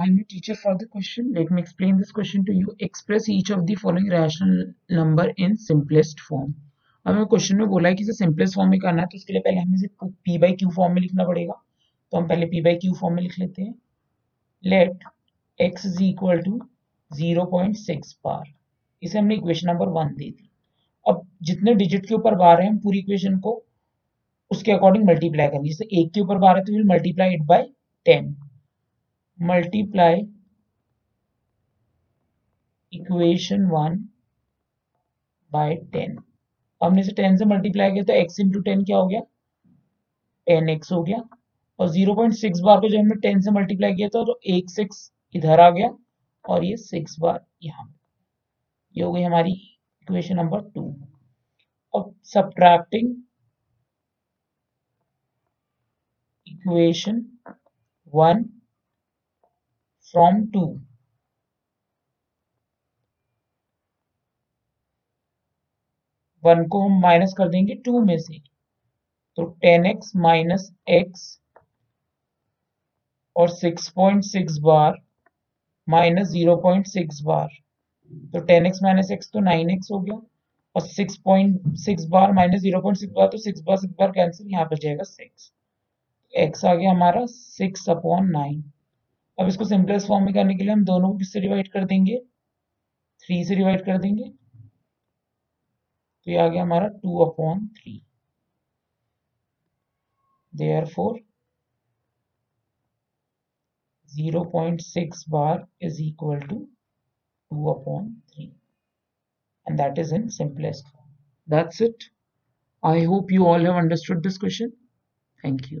I'm a teacher for the question. Let me explain this question to you. Express each of the following rational number in simplest form. अब हमें question में बोला है कि इसे simplest form में करना है तो उसके लिए पहले हमें इसे पी बाई क्यू फॉर्म में लिखना पड़ेगा तो हम पहले पी बाई क्यू फॉर्म में लिख लेते हैं let x is equal to zero point six bar इसे हमने इक्वेशन नंबर वन दे दी अब जितने डिजिट के ऊपर बार है, हम पूरी इक्वेशन को उसके अकॉर्डिंग मल्टीप्लाई करेंगे जैसे एक के ऊपर बार है तो will multiply it by ten multiply equation one by ten हमने इसे टेन से मल्टीप्लाई किया तो एक्स इंटू टेन क्या हो गया? टेन एक्स हो गया। और ज़ीरो पॉइंट सिक्स बार को जब हमने टेन से मल्टीप्लाई किया था तो एक सिक्स इधर आ गया और ये सिक्स बार यहाँ ये हो गई हमारी इक्वेशन नंबर टू अब subtracting equation one from two one को हम माइनस कर देंगे टू में से। तो टेन एक्स माइनस एक्स और six point six bar minus zero point six bar तो टेन एक्स माइनस एक्स तो नाइन एक्स हो गया और six point six bar minus zero point six bar तो six bar six bar cancel यहाँ पर जाएगा सिक्स एक्स आ गया हमारा सिक्स अपॉन नाइन अब इसको सिंपलेस फॉर्म में करने के लिए हम दोनों को किससे डिवाइड कर देंगे? थ्री से डिवाइड कर देंगे। तो ये आ गया हमारा two upon three therefore zero point six bar is equal to two upon three and that is in simplest form that's it I hope you all have understood this question thank you